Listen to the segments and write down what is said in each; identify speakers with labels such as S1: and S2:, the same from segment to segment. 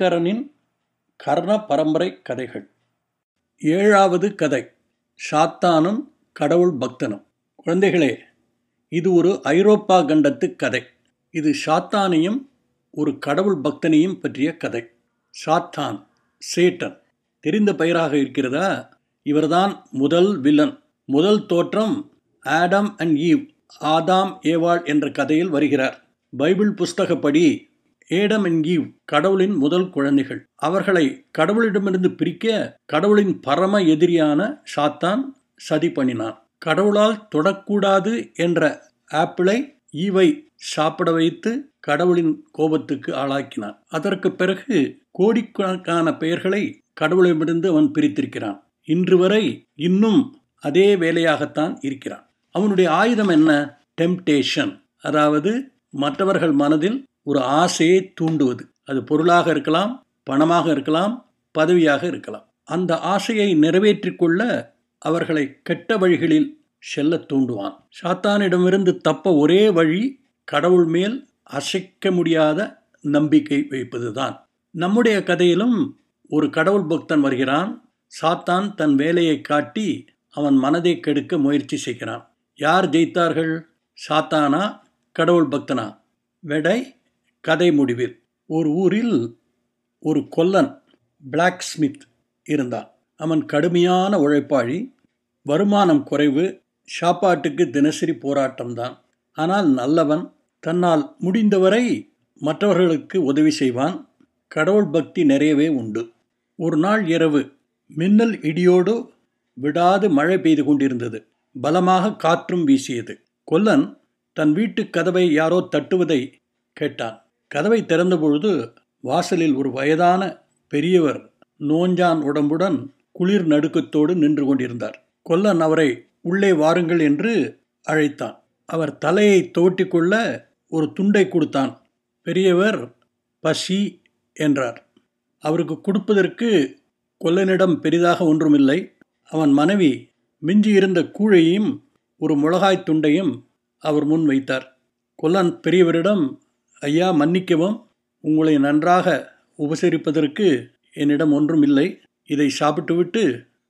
S1: ஐங்கரனின் கர்ண பரம்பரை கதைகள். ஏழாவது கதை சாத்தானும் கடவுள் பக்தனும். குழந்தைகளே இது ஒரு ஐரோப்பா கண்டத்து கதை. இது சாத்தானையும் ஒரு கடவுள் பக்தனையும் பற்றிய கதை. சாத்தான் சேட்டன். தெரிந்த பெயராக இருக்கிறதா? இவர்தான் முதல் வில்லன். முதல் தோற்றம் ஆடம் அண்ட் ஈவ் ஆதாம் ஏவாள் என்ற கதையில் வருகிறார். பைபிள் புஸ்தகப்படி ஏடம் அண்ட் ஈவ் கடவுளின் முதல் குழந்தைகள். அவர்களை கடவுளிடமிருந்து பிரிக்க கடவுளின் பரம எதிரியான சாத்தான் சதி பண்ணினான். கடவுளால் தொடக்கூடாது என்ற ஆப்பிளை ஈவை சாப்பிட வைத்து கடவுளின் கோபத்துக்கு ஆளாக்கினான். அதற்கு பிறகு கோடிக்கணக்கான பெயர்களை கடவுளிடமிருந்து அவன் பிரித்திருக்கிறான். இன்று வரை இன்னும் அதே வேலையாகத்தான் இருக்கிறான். அவனுடைய ஆயுதம் என்ன? டெம்டேஷன். அதாவது மற்றவர்கள் மனதில் ஒரு ஆசையை தூண்டுவது. அது பொருளாக இருக்கலாம் பணமாக இருக்கலாம் பதவியாக இருக்கலாம். அந்த ஆசையை நிறைவேற்றிக் கொள்ள அவர்களை கெட்ட வழிகளில் செல்ல தூண்டுவான். சாத்தானிடமிருந்து தப்ப ஒரே வழி கடவுள் மேல் அசைக்க முடியாத நம்பிக்கை வைப்பதுதான். நம்முடைய கதையிலும் ஒரு கடவுள் பக்தன் வருகிறான். சாத்தான் தன் வேலையை காட்டி அவன் மனதை கெடுக்க முயற்சி செய்கிறான். யார் ஜெயித்தார்கள்? சாத்தானா? கடவுள் பக்தனா? வெடை கதை முடிவில் ஒரு ஊரில் ஒரு கொல்லன் பிளாக் ஸ்மித் இருந்தான். அவன் கடுமையான உழைப்பாளி வருமானம் குறைவு சாப்பாட்டுக்கு தினசரி போராட்டம்தான் ஆனால் நல்லவன் தன்னால் முடிந்தவரை மற்றவர்களுக்கு உதவி செய்வான். கடவுள் பக்தி நிறையவே உண்டு. ஒரு நாள் இரவு மின்னல் இடியோடு விடாது மழை பெய்து கொண்டிருந்தது. பலமாக காற்றும் வீசியது. கொல்லன் தன் வீட்டு கதவை யாரோ தட்டுவதை கேட்டான். கதவை திறந்தபொழுது வாசலில் ஒரு வயதான பெரியவர் நோஞ்சான் உடம்புடன் குளிர் நடுக்கத்தோடு நின்று கொண்டிருந்தார். கொல்லன் அவரை உள்ளே வாருங்கள் என்று அழைத்தான். அவர் தலையை தோட்டிக்கொள்ள ஒரு துண்டை கொடுத்தான். பெரியவர் பசி என்றார். அவருக்கு கொடுப்பதற்கு கொல்லனிடம் பெரிதாக ஒன்றுமில்லை. அவன் மனைவி மிஞ்சியிருந்த கூழையும் ஒரு மிளகாய் துண்டையும் அவர் முன் வைத்தார். கொல்லன் பெரியவரிடம் ஐயா மன்னிக்கவும். உங்களை நன்றாக உபசரிப்பதற்கு என்னிடம் ஒன்றும் இல்லை. இதை சாப்பிட்டுவிட்டு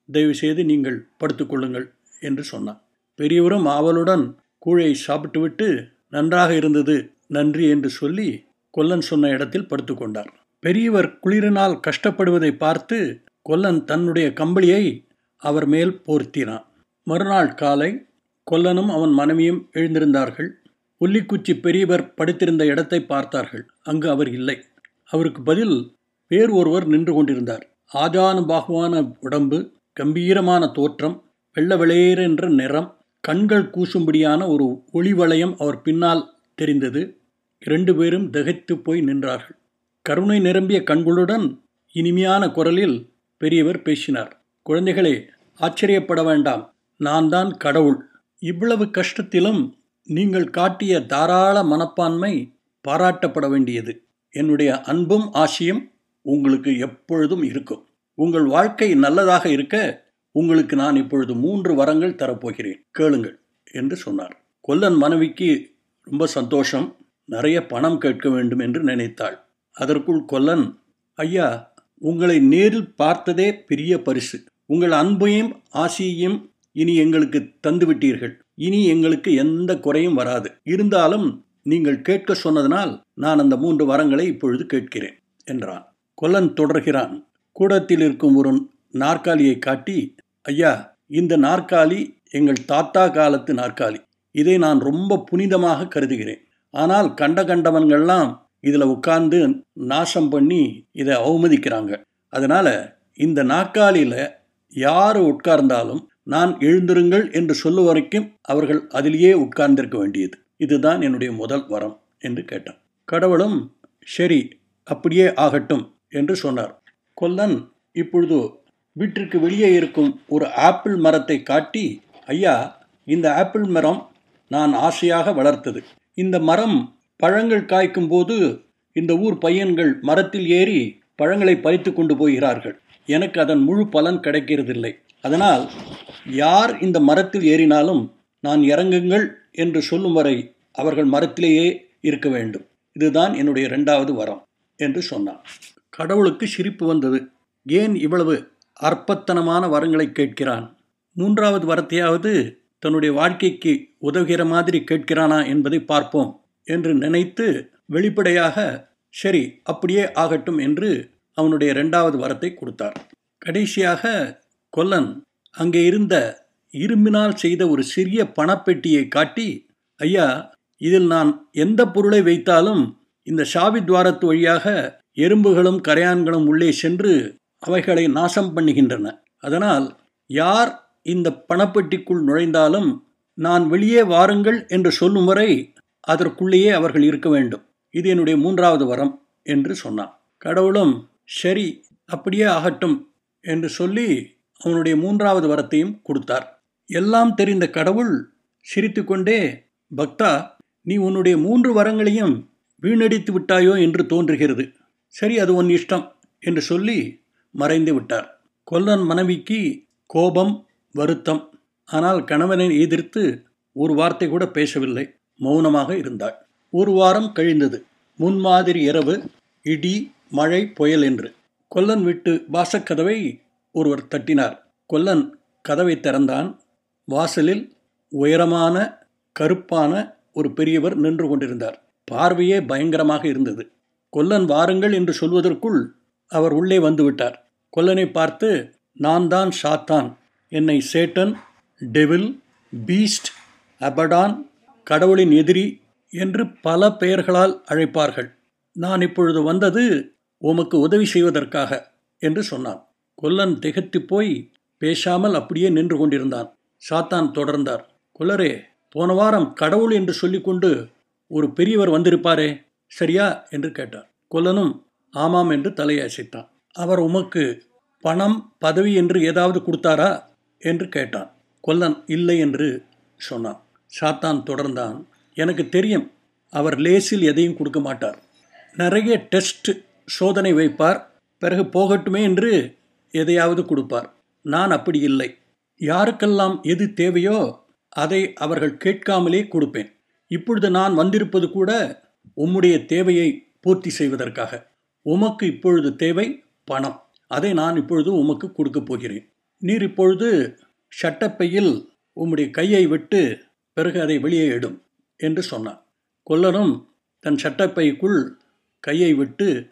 S1: தயவுசெய்து நீங்கள் படுத்துக்கொள்ளுங்கள் என்று சொன்னான். பெரியவரும் ஆவலுடன் கூழை சாப்பிட்டுவிட்டு நன்றாக இருந்தது நன்றி என்று சொல்லி கொல்லன் சொன்ன இடத்தில் படுத்துக்கொண்டார் பெரியவர் குளிரினால் கஷ்டப்படுவதை பார்த்து கொல்லன் தன்னுடைய கம்பளியை அவர் மேல் போர்த்தினான். மறுநாள் காலை கொல்லனும் அவன் மனைவியும் எழுந்திருந்தார்கள். புள்ளிக்குச்சி பெரியவர் படுத்திருந்த இடத்தை பார்த்தார்கள். அங்கு அவர் இல்லை. அவருக்கு பதில் வேறு ஒருவர் நின்று கொண்டிருந்தார். ஆஜானுபாகுவான உடம்பு கம்பீரமான தோற்றம் வெள்ள வெளியேற நிறம் கண்கள் கூசும்படியான ஒரு ஒளிவளையம் அவர் பின்னால் தெரிந்தது. இரண்டு பேரும் திகைத்து போய் நின்றார்கள். கருணை நிரம்பிய கண்களுடன் இனிமையான குரலில் பெரியவர் பேசினார். குழந்தைகளே ஆச்சரியப்பட வேண்டாம். நான் தான் கடவுள். இவ்வளவு கஷ்டத்திலும் நீங்கள் காட்டிய தாராள மனப்பான்மை பாராட்டப்பட வேண்டியது. என்னுடைய அன்பும் ஆசையும் உங்களுக்கு எப்பொழுதும் இருக்கும். உங்கள் வாழ்க்கை நல்லதாக இருக்க உங்களுக்கு நான் இப்பொழுது மூன்று வரங்கள் தரப்போகிறேன். கேளுங்கள் என்று சொன்னார். கொல்லன் மனைவிக்கு ரொம்ப சந்தோஷம். நிறைய பணம் கேட்க வேண்டும் என்று நினைத்தாள். அதற்குள் கொல்லன் ஐயா உங்களை நேரில் பார்த்ததே பெரிய பரிசு. உங்கள் அன்பையும் ஆசையையும் இனி எங்களுக்கு தந்துவிட்டீர்கள். இனி எங்களுக்கு எந்த குறையும் வராது. இருந்தாலும் நீங்கள் கேட்க சொன்னதனால் நான் அந்த மூன்று வரங்களை இப்பொழுது கேட்கிறேன் என்றான். கொல்லன் தொடர்கிறான். கூடத்தில் இருக்கும் ஒரு நாற்காலியை காட்டி ஐயா இந்த நாற்காலி எங்கள் தாத்தா காலத்து நாற்காலி. இதை நான் ரொம்ப புனிதமாக கருதுகிறேன். ஆனால் கண்ட கண்டவன்கள்லாம் இதில் உட்கார்ந்து நாசம் பண்ணி இதை அவமதிக்கிறாங்க. அதனால் இந்த நாற்காலியில் யார் உட்கார்ந்தாலும் நான் எழுந்திருங்கள் என்று சொல்லும் வரைக்கும் அவர்கள் அதிலேயே உட்கார்ந்திருக்க வேண்டியது. இதுதான் என்னுடைய முதல் வரம் என்று கேட்டான். கடவுளும் சரி அப்படியே ஆகட்டும் என்று சொன்னார். கொல்லன் இப்பொழுது வீட்டிற்கு வெளியே இருக்கும் ஒரு ஆப்பிள் மரத்தை காட்டி ஐயா இந்த ஆப்பிள் மரம் நான் ஆசையாக வளர்த்தது. இந்த மரம் பழங்கள் காய்க்கும் போது இந்த ஊர் பையன்கள் மரத்தில் ஏறி பழங்களை பறித்து கொண்டு போகிறார்கள். எனக்கு அதன் முழு பலன் கிடைக்கிறதில்லை. அதனால் யார் இந்த மரத்தில் ஏறினாலும் நான் இறங்குங்கள் என்று சொல்லும் வரை அவர்கள் மரத்திலேயே இருக்க வேண்டும். இதுதான் என்னுடைய இரண்டாவது வரம் என்று சொன்னான். கடவுளுக்கு சிரிப்பு வந்தது. ஏன் இவ்வளவு அற்பத்தனமான வரங்களை கேட்கிறான்? மூன்றாவது வரத்தையாவது தன்னுடைய வாழ்க்கைக்கு உதவுகிற மாதிரி கேட்கிறானா என்பதை பார்ப்போம் என்று நினைத்து வெளிப்படையாக சரி அப்படியே ஆகட்டும் என்று அவனுடைய இரண்டாவது வரத்தை கொடுத்தார். கடைசியாக கொல்லன் அங்கே இருந்த இரும்பினால் செய்த ஒரு சிறிய பணப்பெட்டியை காட்டி ஐயா இதில் நான் எந்த பொருளை வைத்தாலும் இந்த சாவி துவாரத்து வழியாக எறும்புகளும் கரையான்களும் உள்ளே சென்று அவைகளை நாசம் பண்ணுகின்றன. அதனால் யார் இந்த பணப்பெட்டிக்குள் நுழைந்தாலும் நான் வெளியே வாருங்கள் என்று சொல்லும் வரை அதற்குள்ளேயே அவர்கள் இருக்க வேண்டும். இது என்னுடைய மூன்றாவது வரம் என்று சொன்னான். கடவுளும் சரி அப்படியே ஆகட்டும் என்று சொல்லி அவனுடைய மூன்றாவது வரத்தையும் கொடுத்தார். எல்லாம் தெரிந்த கடவுள் சிரித்துக்கொண்டே பக்தா நீ உன்னுடைய மூன்று வரங்களையும் வீணடித்து விட்டாயோ என்று தோன்றுகிறது. சரி அது உன் இஷ்டம் என்று சொல்லி மறைந்து விட்டார். கொல்லன் மனைவிக்கு கோபம் வருத்தம். ஆனால் கணவனை எதிர்த்து ஒரு வார்த்தை கூட பேசவில்லை. மௌனமாக இருந்தாள். ஒரு வாரம் கழிந்தது. முன்மாதிரி இரவு இடி மழை புயல் என்று. கொல்லன் வீட்டு வாசக்கதவை ஒருவர் தட்டினார். கொல்லன் கதவை திறந்தான். வாசலில் உயரமான கருப்பான ஒரு பெரியவர் நின்று கொண்டிருந்தார். பார்வையே பயங்கரமாக இருந்தது. கொல்லன் வாருங்கள் என்று சொல்வதற்குள் அவர் உள்ளே வந்துவிட்டார் கொல்லனை பார்த்து நான் தான் சாத்தான். என்னை சேட்டன் டெவில் பீஸ்ட் அபடான் கடவுளின் எதிரி என்று பல பெயர்களால் அழைப்பார்கள். நான் இப்பொழுது வந்தது உமக்கு உதவி செய்வதற்காக என்று சொன்னான். கொல்லன் திகத்து போய் பேசாமல் அப்படியே நின்று கொண்டிருந்தான். சாத்தான் தொடர்ந்தார். கொல்லரே போன வாரம் கடவுள் என்று சொல்லிக்கொண்டு ஒரு பெரியவர் வந்திருப்பாரே சரியா? என்று கேட்டார். கொல்லனும் ஆமாம் என்று தலையசைத்தான். அவர் உமக்கு பணம் பதவி என்று ஏதாவது கொடுத்தாரா? என்று கேட்டான். கொல்லன் இல்லை என்று சொன்னான். சாத்தான் தொடர்ந்தான். எனக்கு தெரியும் அவர் லேசில் எதையும் கொடுக்க மாட்டார். நிறைய டெஸ்ட் சோதனை வைப்பார். பிறகு போகட்டுமே என்று எதையாவது கொடுப்பார். நான் அப்படி இல்லை. யாருக்கெல்லாம் எது தேவையோ அதை அவர்கள் கேட்காமலே கொடுப்பேன். இப்பொழுது நான் வந்திருப்பது கூட உம்முடைய தேவையை பூர்த்தி செய்வதற்காக. உமக்கு இப்பொழுது தேவை பணம். அதை நான் இப்பொழுது உமக்கு கொடுக்கப் போகிறேன். நீர் இப்பொழுது சட்டப்பையில் உம்முடைய கையை விட்டு பிறகு அதை வெளியே எடும் என்று சொன்னான் கொல்லனும் தன் சட்டப்பைக்குள் கையை விட்டு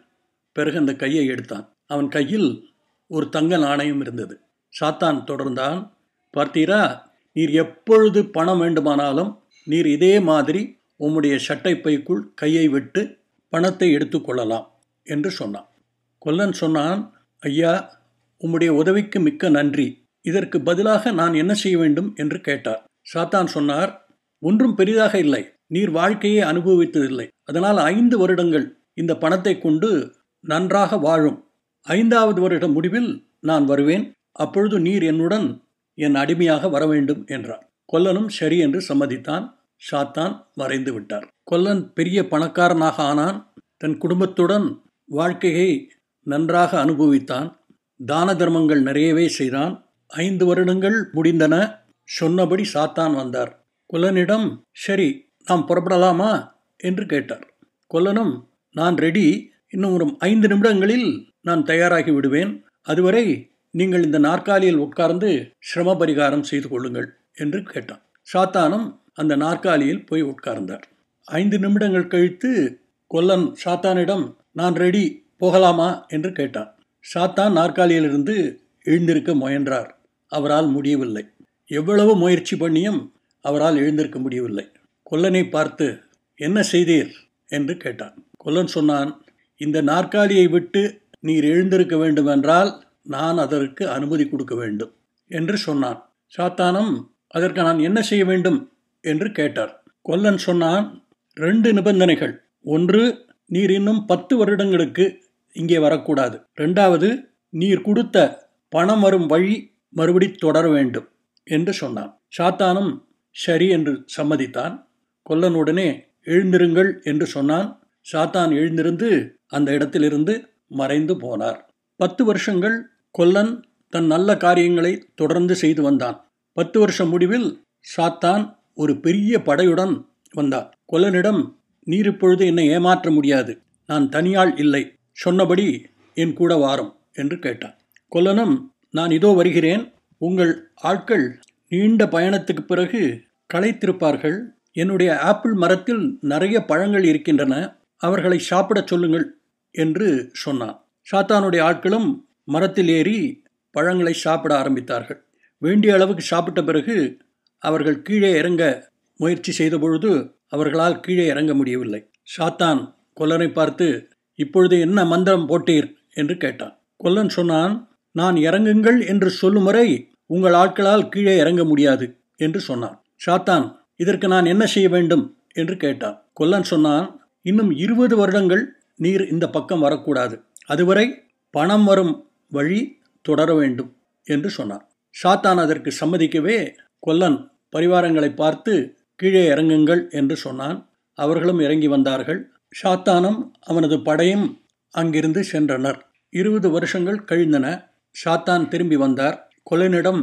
S1: பிறகு அந்த கையை எடுத்தான். அவன் கையில் ஒரு தங்க நாணயம் இருந்தது. சாத்தான் தொடர்ந்தான் பார்த்தீரா நீர் எப்பொழுது பணம் வேண்டுமானாலும் நீர் இதே மாதிரி உம்முடைய சட்டைப்பைக்குள் கையை விட்டு பணத்தை எடுத்துக்கொள்ளலாம் என்று சொன்னான். கொல்லன் சொன்னான் ஐயா உம்முடைய உதவிக்கு மிக்க நன்றி. இதற்கு பதிலாக நான் என்ன செய்ய வேண்டும்? என்று கேட்டார். சாத்தான் சொன்னார் ஒன்றும் பெரிதாக இல்லை. நீர் வாழ்க்கையை அனுபவித்ததில்லை. அதனால் ஐந்து வருடங்கள் இந்த பணத்தை கொண்டு நன்றாக வாழும். ஐந்தாவது வருட முடிவில் நான் வருவேன். அப்பொழுது நீர் என்னுடன் என் அடிமையாக வர வேண்டும் என்றார் கொல்லனும் சரி என்று சம்மதித்தான். சாத்தான் மறைந்து விட்டார். கொல்லன் பெரிய பணக்காரனாக ஆனான். தன் குடும்பத்துடன் வாழ்க்கையை நன்றாக அனுபவித்தான். தான தர்மங்கள் நிறையவே செய்தான். ஐந்து வருடங்கள் முடிந்தன. சொன்னபடி சாத்தான் வந்தார். கொல்லனிடம் சரி நாம் புறப்படலாமா? என்று கேட்டார். கொல்லனும் நான் ரெடி இன்னும் ஒரு ஐந்து நிமிடங்களில் நான் தயாராகி விடுவேன். அதுவரை நீங்கள் இந்த நாற்காலியில் உட்கார்ந்து சிரம பரிகாரம் செய்து கொள்ளுங்கள் என்று கேட்டான். சாத்தானும் அந்த நாற்காலியில் போய் உட்கார்ந்தார். ஐந்து நிமிடங்கள் கழித்து கொல்லன் சாத்தானிடம் நான் ரெடி போகலாமா? என்று கேட்டான். சாத்தான் நாற்காலியிலிருந்து எழுந்திருக்க முயன்றார். அவரால் முடியவில்லை. எவ்வளவு முயற்சி பண்ணியும் அவரால் எழுந்திருக்க முடியவில்லை. கொல்லனை பார்த்து என்ன செய்தீர்? என்று கேட்டான். கொல்லன் சொன்னான் இந்த நாற்காலியை விட்டு நீர் எழுந்திருக்க வேண்டுமென்றால் நான் அதற்கு அனுமதி கொடுக்க வேண்டும் என்று சொன்னான். சாத்தானம் அதற்கு நான் என்ன செய்ய வேண்டும்? என்று கேட்டார். கொல்லன் சொன்னான் ரெண்டு நிபந்தனைகள். ஒன்று நீர் இன்னும் பத்து வருடங்களுக்கு இங்கே வரக்கூடாது. ரெண்டாவது நீர் கொடுத்த பணம் வரும் வழி மறுபடி தொடர வேண்டும். என்று சொன்னான். சாத்தானும் சரி என்று சம்மதித்தான். கொல்லனுடனே எழுந்திருங்கள் என்று சொன்னான். சாத்தான் எழுந்திருந்து அந்த இடத்திலிருந்து மறைந்து போனார். பத்து வருஷங்கள் கொல்லன் தன் நல்ல காரியங்களை தொடர்ந்து செய்து வந்தான். பத்து வருஷம் முடிவில் சாத்தான் ஒரு பெரிய படையுடன் வந்தான் கொல்லனிடம் நீர் இப்பொழுது என்னை ஏமாற்ற முடியாது. நான் தனியாள் இல்லை. சொன்னபடி என் கூட வாரம் என்று கேட்டான். கொல்லனும் நான் இதோ வருகிறேன். உங்கள் ஆட்கள் நீண்ட பயணத்துக்கு பிறகு களைத்திருப்பார்கள். என்னுடைய ஆப்பிள் மரத்தில் நிறைய பழங்கள் இருக்கின்றன. அவர்களை சாப்பிடச் சொல்லுங்கள் என்று சொன்னான். சாத்தானுடைய ஆட்களும் மரத்தில் ஏறி பழங்களை சாப்பிட ஆரம்பித்தார்கள். வேண்டிய அளவுக்கு சாப்பிட்ட பிறகு அவர்கள் கீழே இறங்க முயற்சி செய்தபொழுது அவர்களால் கீழே இறங்க முடியவில்லை. சாத்தான் கொல்லனை பார்த்து இப்பொழுது என்ன மந்திரம் போட்டீர்? என்று கேட்டான். கொல்லன் சொன்னான் நான் இறங்குங்கள் என்று சொல்லும் வரை உங்கள் ஆட்களால் கீழே இறங்க முடியாது என்று சொன்னான். சாத்தான் இதற்கு நான் என்ன செய்ய வேண்டும்? என்று கேட்டான். கொல்லன் சொன்னான் இன்னும் இருபது வருடங்கள் நீர் இந்த பக்கம் வரக்கூடாது. அதுவரை பணம் வரும் வழி தொடர வேண்டும் என்று சொன்னான் சாத்தான் அதற்கு சம்மதிக்கவே கொல்லன் பரிவாரங்களை பார்த்து கீழே இறங்குங்கள் என்று சொன்னான். அவர்களும் இறங்கி வந்தார்கள். சாத்தானும் அவனது படையும் அங்கிருந்து சென்றனர். இருபது வருஷங்கள் கழிந்தன. சாத்தான் திரும்பி வந்தார். கொல்லனிடம்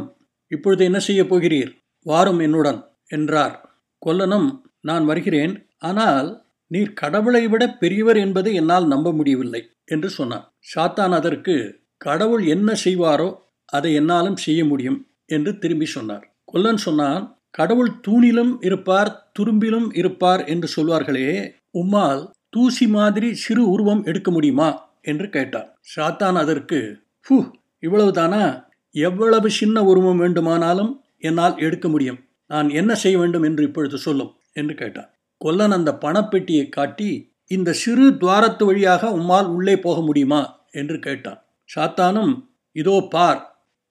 S1: இப்பொழுது என்ன செய்யப் போகிறீர்? வாரும் என்னுடன் என்றார். கொல்லனும் நான் வருகிறேன். ஆனால் நீர் கடவுளை விட பெரியவர் என்பதை என்னால் நம்ப முடியவில்லை என்று சொன்னார் சாத்தான் அதற்கு கடவுள் என்ன செய்வாரோ அதை என்னாலும் செய்ய முடியும் என்று திரும்பி சொன்னார். கொல்லன் சொன்னான் கடவுள் தூணிலும் இருப்பார் துரும்பிலும் இருப்பார் என்று சொல்வார்களே உம்மால் தூசி மாதிரி சிறு உருவம் எடுக்க முடியுமா? என்று கேட்டார் சாத்தான் அதற்கு ஹூ இவ்வளவுதானா? எவ்வளவு சின்ன உருவம் வேண்டுமானாலும் என்னால் எடுக்க முடியும். நான் என்ன செய்ய வேண்டும் என்று இப்பொழுது சொல்லும் என்று கேட்டார் கொல்லன் அந்த பணப்பெட்டியை காட்டி இந்த சிறு துவாரத்து வழியாக உம்மால் உள்ளே போக முடியுமா? என்று கேட்டான். சாத்தானும் இதோ பார்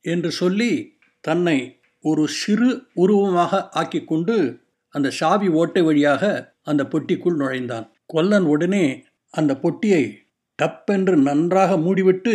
S1: என்று சொல்லி தன்னை ஒரு சிறு உருவமாக ஆக்கி கொண்டு அந்த சாவி ஓட்டை வழியாக அந்த பொட்டிக்குள் நுழைந்தான். கொல்லன் உடனே அந்த பொட்டியை டப்பென்று நன்றாக மூடிவிட்டு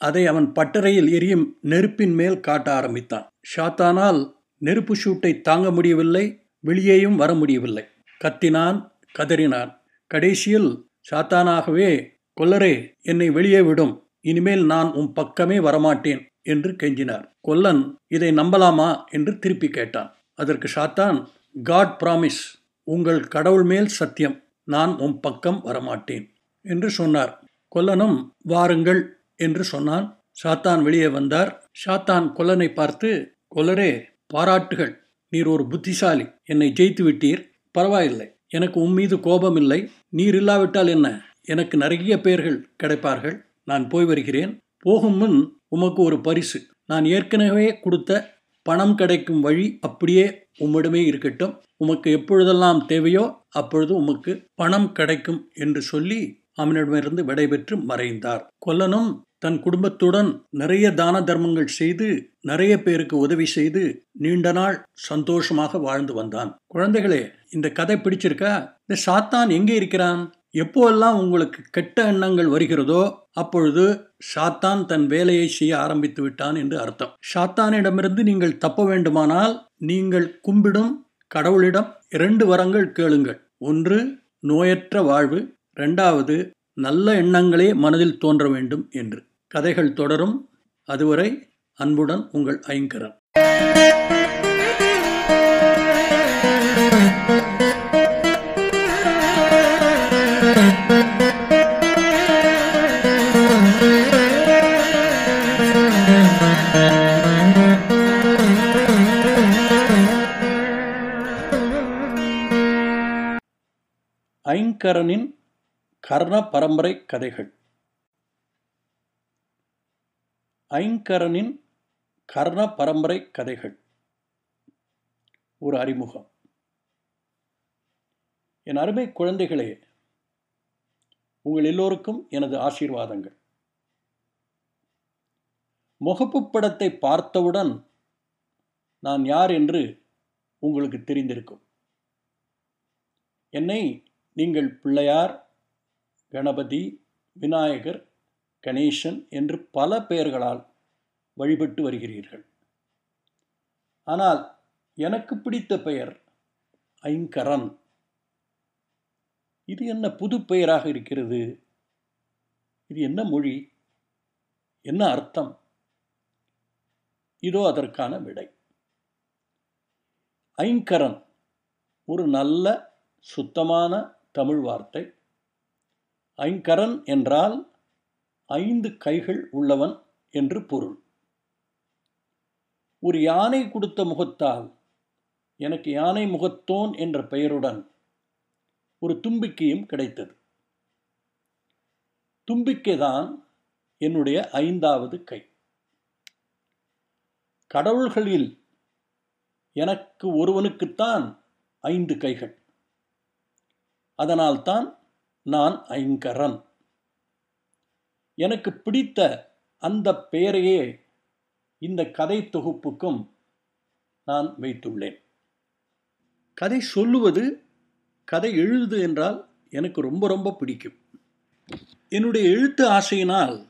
S1: அதை அவன் பட்டறையில் எரியும் நெருப்பின் மேல் காட்ட ஆரம்பித்தான். ஷாத்தானால் நெருப்பு சூட்டை தாங்க முடியவில்லை வெளியேயும் வர முடியவில்லை. கத்தினான் கதறினான். கடைசியில் சாத்தானாகவே கொல்லரே என்னை வெளியே விடும். இனிமேல் நான் உன் பக்கமே வரமாட்டேன் என்று கெஞ்சினார். கொல்லன் இதை நம்பலாமா? என்று திருப்பி கேட்டான். அதற்கு சாத்தான் காட் ப்ராமிஸ் உங்கள் கடவுள் மேல் சத்தியம். நான் உன் பக்கம் வரமாட்டேன் என்று சொன்னார். கொல்லனும் வாருங்கள் என்று சொன்னான். சாத்தான் வெளியே வந்தார். சாத்தான் கொல்லனை பார்த்து கொல்லரே பாராட்டுகள். நீர் ஒரு புத்திசாலி. என்னை ஜெயித்து விட்டீர் பரவாயில்லை. எனக்கு உன் மீது கோபம் இல்லை நீர் இல்லாவிட்டால் என்ன? எனக்கு நிறைய பேர்கள் கிடைப்பார்கள். நான் போய் வருகிறேன். போகும் முன் உமக்கு ஒரு பரிசு. நான் ஏற்கனவே கொடுத்த பணம் கிடைக்கும் வழி அப்படியே உம்மிடமே இருக்கட்டும். உமக்கு எப்பொழுதெல்லாம் தேவையோ அப்பொழுது உமக்கு பணம் கிடைக்கும் என்று சொல்லி அவனிடமிருந்து விடைபெற்று மறைந்தார். கொல்லனும் தன் குடும்பத்துடன் நிறைய தான தர்மங்கள் செய்து நிறைய பேருக்கு உதவி செய்து நீண்ட நாள் சந்தோஷமாக வாழ்ந்து வந்தான். குழந்தைகளே இந்த கதை பிடிச்சிருக்கா? இந்த சாத்தான் எங்கே இருக்கிறான்? எப்போல்லாம் உங்களுக்கு கெட்ட எண்ணங்கள் வருகிறதோ அப்பொழுது சாத்தான் தன் வேலையை செய்ய ஆரம்பித்து விட்டான் என்று அர்த்தம். சாத்தானிடமிருந்து நீங்கள் தப்ப வேண்டுமானால் நீங்கள் கும்பிடும் கடவுளிடம் இரண்டு வரங்கள் கேளுங்கள். ஒன்று நோயற்ற வாழ்வு. இரண்டாவது நல்ல எண்ணங்களே மனதில் தோன்ற வேண்டும் என்று. கதைகள் தொடரும். அதுவரை அன்புடன் உங்கள் ஐங்கரன் ஐங்கரனின் கர்ண பரம்பரை கதைகள். ஐங்கரனின் கர்ண பரம்பரை கதைகள். ஒரு அறிமுகம். என் அருமை குழந்தைகளே உங்கள் எல்லோருக்கும் எனது ஆசீர்வாதங்கள். முகப்பு படத்தை பார்த்தவுடன் நான் யார் என்று உங்களுக்கு தெரிந்திருக்கும். என்னை நீங்கள் பிள்ளையார் கணபதி விநாயகர் கணேசன் என்று பல பெயர்களால் வழிபட்டு வருகிறீர்கள். ஆனால் எனக்கு பிடித்த பெயர் ஐங்கரன். இது என்ன புது பெயராக இருக்கிறது? இது என்ன மொழி? என்ன அர்த்தம்? இதோ அதற்கான விடை. ஐங்கரன் ஒரு நல்ல சுத்தமான தமிழ் வார்த்தை. ஐங்கரன் என்றால் ஐந்து கைகள் உள்ளவன் என்று பொருள். ஒரு யானை கொடுத்த முகத்தால் எனக்கு யானை முகத்தோன் என்ற பெயருடன் ஒரு தும்பிக்கையும் கிடைத்தது. தும்பிக்கைதான் என்னுடைய ஐந்தாவது கை. கடவுள்களில் எனக்கு ஒருவனுக்குத்தான் ஐந்து கைகள். அதனால்தான் நான் ஐங்கரன். எனக்கு பிடித்த அந்த பெயரையே இந்த கதை தொகுப்புக்கும் நான் வைத்துள்ளேன். கதை சொல்லுவது கதை எழுது என்றால் எனக்கு ரொம்ப ரொம்ப பிடிக்கும். என்னுடைய எழுத்து ஆசையினால்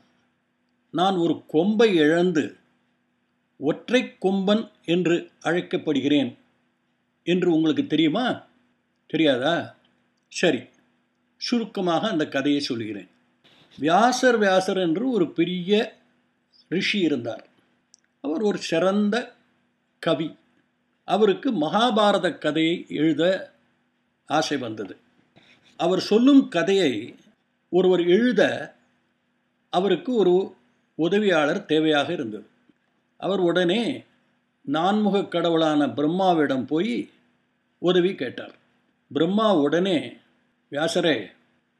S1: நான் ஒரு கொம்பை இழந்து ஒற்றை கொம்பன் என்று அழைக்கப்படுகிறேன். என்று உங்களுக்கு தெரியுமா? தெரியாதா? சரி சுருக்கமாக அந்த கதையை சொல்கிறேன். வியாசர் வியாசர் என்று ஒரு பெரிய ரிஷி இருந்தார். அவர் ஒரு சிறந்த கவி. அவருக்கு மகாபாரத கதையை எழுத ஆசை வந்தது. அவர் சொல்லும் கதையை ஒருவர் எழுத அவருக்கு ஒரு உதவியாளர் தேவையாக இருந்தது. அவர் உடனே நான்முக கடவுளான பிரம்மாவிடம் போய் உதவி கேட்டார். பிரம்மா உடனே வியாசரே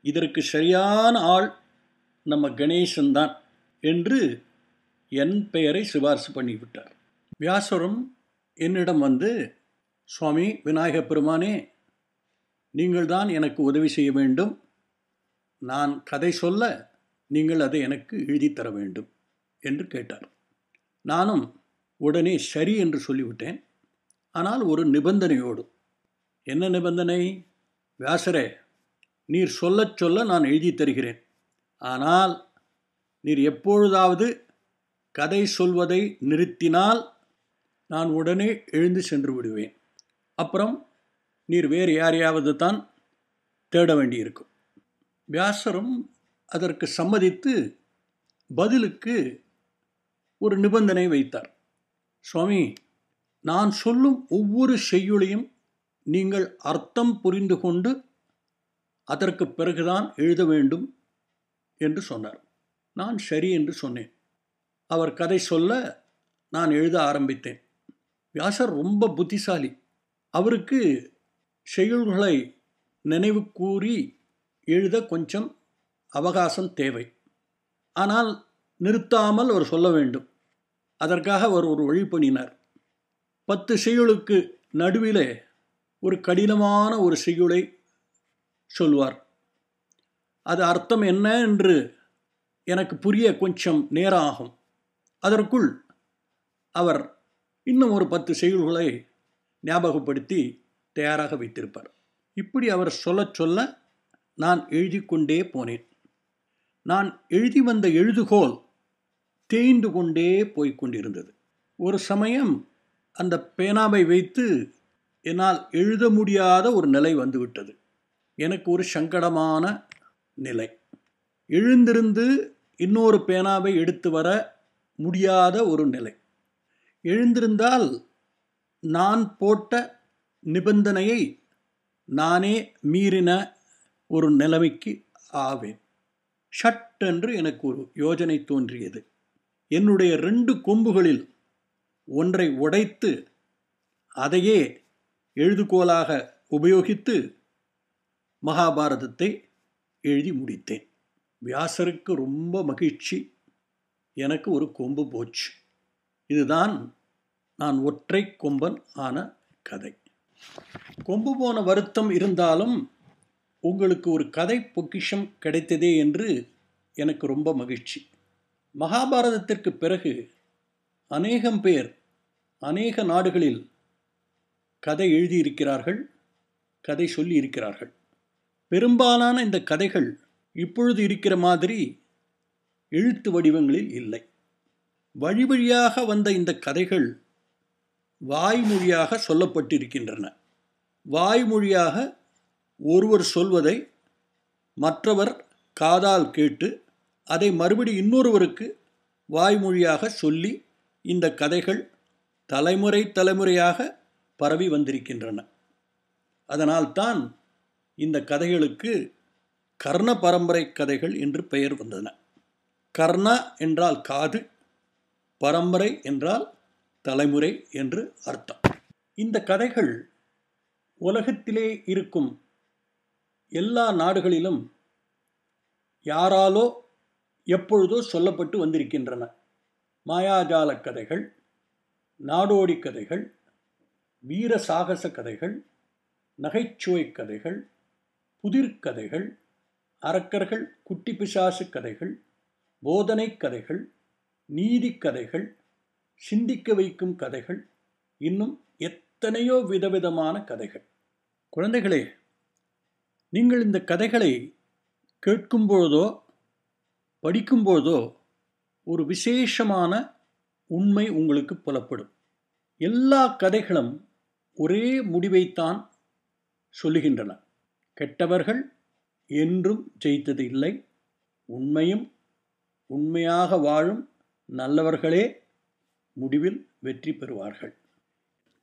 S1: இதற்கு சரியான ஆள் நம்ம கணேசன் தான் என்று என் பெயரை சிபாரிசு பண்ணிவிட்டார். வியாசரும் என்னிடம் வந்து சுவாமி விநாயக பெருமானே நீங்கள்தான் எனக்கு உதவி செய்ய வேண்டும். நான் கதை சொல்ல நீங்கள் அதை எனக்கு எழுதி தர வேண்டும் என்று கேட்டார். நானும் உடனே சரி என்று சொல்லிவிட்டேன். ஆனால் ஒரு நிபந்தனையோடு என்ன நிபந்தனை? வியாசரே நீர் சொல்லச் சொல்ல நான் எழுதி தருகிறேன். ஆனால் நீர் எப்பொழுதாவது கதை சொல்வதை நிறுத்தினால் நான் உடனே எழுந்து சென்று விடுவேன். அப்புறம் நீர் வேறு யாரையாவது தான் தேட வேண்டியிருக்கும். வியாசரும் அதற்கு சம்மதித்து பதிலுக்கு ஒரு நிபந்தனை வைத்தார். சுவாமி நான் சொல்லும் ஒவ்வொரு செய்யுளையும் நீங்கள் அர்த்தம் புரிந்து கொண்டு அதற்கு பிறகுதான் எழுத வேண்டும் என்று சொன்னார். நான் சரி என்று சொன்னேன். அவர் கதை சொல்ல நான் எழுத ஆரம்பித்தேன். வியாசர் ரொம்ப புத்திசாலி. அவருக்கு செய்யுள்களை நினைவு கூறி எழுத கொஞ்சம் அவகாசம் தேவை. ஆனால் நிறுத்தாமல் அவர் சொல்ல வேண்டும். அதற்காக அவர் ஒரு வழி பண்ணினார். பத்து செய்யுளுக்கு நடுவிலே ஒரு கடினமான ஒரு செய்யுளை சொல்வார் அது அர்த்தம் என்ன என்று எனக்கு புரிய கொஞ்சம் நேரம் ஆகும் அதற்குள் அவர் இன்னும் ஒரு பத்து செய்யுள்களை ஞாபகப்படுத்தி தயாராக வைத்திருப்பார். இப்படி அவர் சொல்ல சொல்ல நான் எழுதி கொண்டே போனேன். நான் எழுதி வந்த எழுதுகோல் தேய்ந்து கொண்டே போய்கொண்டிருந்தது ஒரு சமயம் அந்த பேனாவை வைத்து என்னால் எழுத முடியாத ஒரு நிலை வந்துவிட்டது. எனக்கு ஒரு சங்கடமான நிலை. எழுந்திருந்து இன்னொரு பேனாவை எடுத்து வர முடியாத ஒரு நிலை. எழுந்திருந்தால் நான் போட்ட நிபந்தனையை நானே மீறின ஒரு நிலைமைக்கு ஆவேன். ஷட்டென்று எனக்கு ஒரு யோஜனை தோன்றியது. என்னுடைய ரெண்டு கொம்புகளில் ஒன்றை உடைத்து அதையே எழுதுகோலாக உபயோகித்து மகாபாரதத்தை எழுதி முடித்தேன். வியாசருக்கு ரொம்ப மகிழ்ச்சி. எனக்கு ஒரு கொம்பு போச்சு. இதுதான் நான் ஒற்றை கொம்பன் ஆன கதை. கொம்பு போன வருத்தம் இருந்தாலும் உங்களுக்கு ஒரு கதை பொக்கிஷம் கிடைத்ததே என்று எனக்கு ரொம்ப மகிழ்ச்சி. மகாபாரதத்திற்கு பிறகு அநேகம் பேர் அநேக நாடுகளில் கதை எழுதியிருக்கிறார்கள் கதை சொல்லி இருக்கிறார்கள் பெரும்பாலான இந்த கதைகள் இப்பொழுது இருக்கிற மாதிரி எழுத்து வடிவங்களில் இல்லை. வழி வழியாக வந்த இந்த கதைகள் வாய்மொழியாக சொல்லப்பட்டிருக்கின்றன. வாய்மொழியாக ஒருவர் சொல்வதை மற்றவர் காதால் கேட்டு அதை மறுபடி இன்னொருவருக்கு வாய்மொழியாக சொல்லி இந்த கதைகள் தலைமுறை தலைமுறையாக பரவி வந்திருக்கின்றன. அதனால்தான் இந்த கதைகளுக்கு கர்ண பரம்பரை கதைகள் என்று பெயர் வந்தன. கர்ணா என்றால் காது பரம்பரை என்றால் தலைமுறை என்று அர்த்தம். இந்த கதைகள் உலகத்திலே இருக்கும் எல்லா நாடுகளிலும் யாராலோ எப்பொழுதோ சொல்லப்பட்டு வந்திருக்கின்றன. மாயாஜால கதைகள் நாடோடி கதைகள் வீர சாகச கதைகள் நகைச்சுவை கதைகள் புதிர்கதைகள் அரக்கர்கள் குட்டி பிசாசு கதைகள் போதனை கதைகள் நீதி கதைகள் சிந்திக்க வைக்கும் கதைகள் இன்னும் எத்தனையோ விதவிதமான கதைகள். குழந்தைகளே நீங்கள் இந்த கதைகளை கேட்கும்பொழுதோ படிக்கும்பொழுதோ ஒரு விசேஷமான உண்மை உங்களுக்கு புலப்படும். எல்லா கதைகளும் ஒரே முடிவைத்தான் சொல்லுகின்றன. கெட்டவர்கள் என்றும் ஜெயித்தது இல்லை. உண்மையும் உண்மையாக வாழும் நல்லவர்களே முடிவில் வெற்றி பெறுவார்கள்.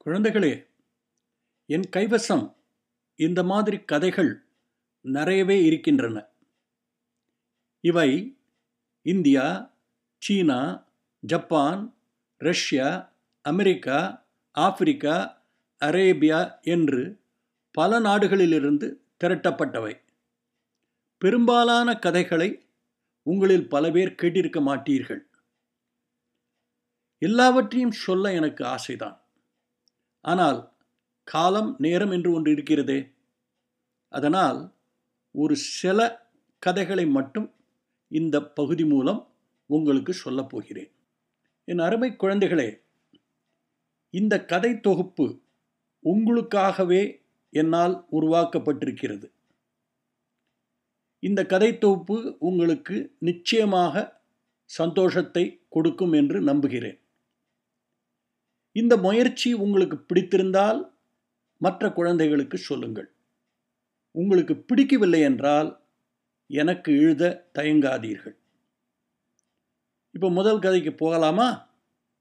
S1: குழந்தைகளே என் கைவசம் இந்த மாதிரி கதைகள் நிறையவே இருக்கின்றன. இவை இந்தியா சீனா Japan Russia America Africa Arabia என்று பல நாடுகளிலிருந்து திரட்டப்பட்டவை. பெரும்பாலான கதைகளை உங்களில் பல பேர் கேட்டிருக்க மாட்டீர்கள். எல்லாவற்றையும் சொல்ல எனக்கு ஆசைதான். ஆனால் காலம் நேரம் என்று ஒன்று இருக்கிறதே. அதனால் ஒரு சில கதைகளை மட்டும் இந்த பகுதி மூலம் உங்களுக்கு சொல்லப் போகிறேன். என் அருமை குழந்தைகளே இந்த கதை தொகுப்பு உங்களுக்காகவே என்னால் உருவாக்கப்பட்டிருக்கிறது. இந்த கதை தொகுப்பு உங்களுக்கு நிச்சயமாக சந்தோஷத்தை கொடுக்கும் என்று நம்புகிறேன். இந்த முயற்சி உங்களுக்கு பிடித்திருந்தால் மற்ற குழந்தைகளுக்கு சொல்லுங்கள். உங்களுக்கு பிடிக்கவில்லை என்றால் எனக்கு எழுத தயங்காதீர்கள். இப்போ முதல் கதைக்கு போகலாமா?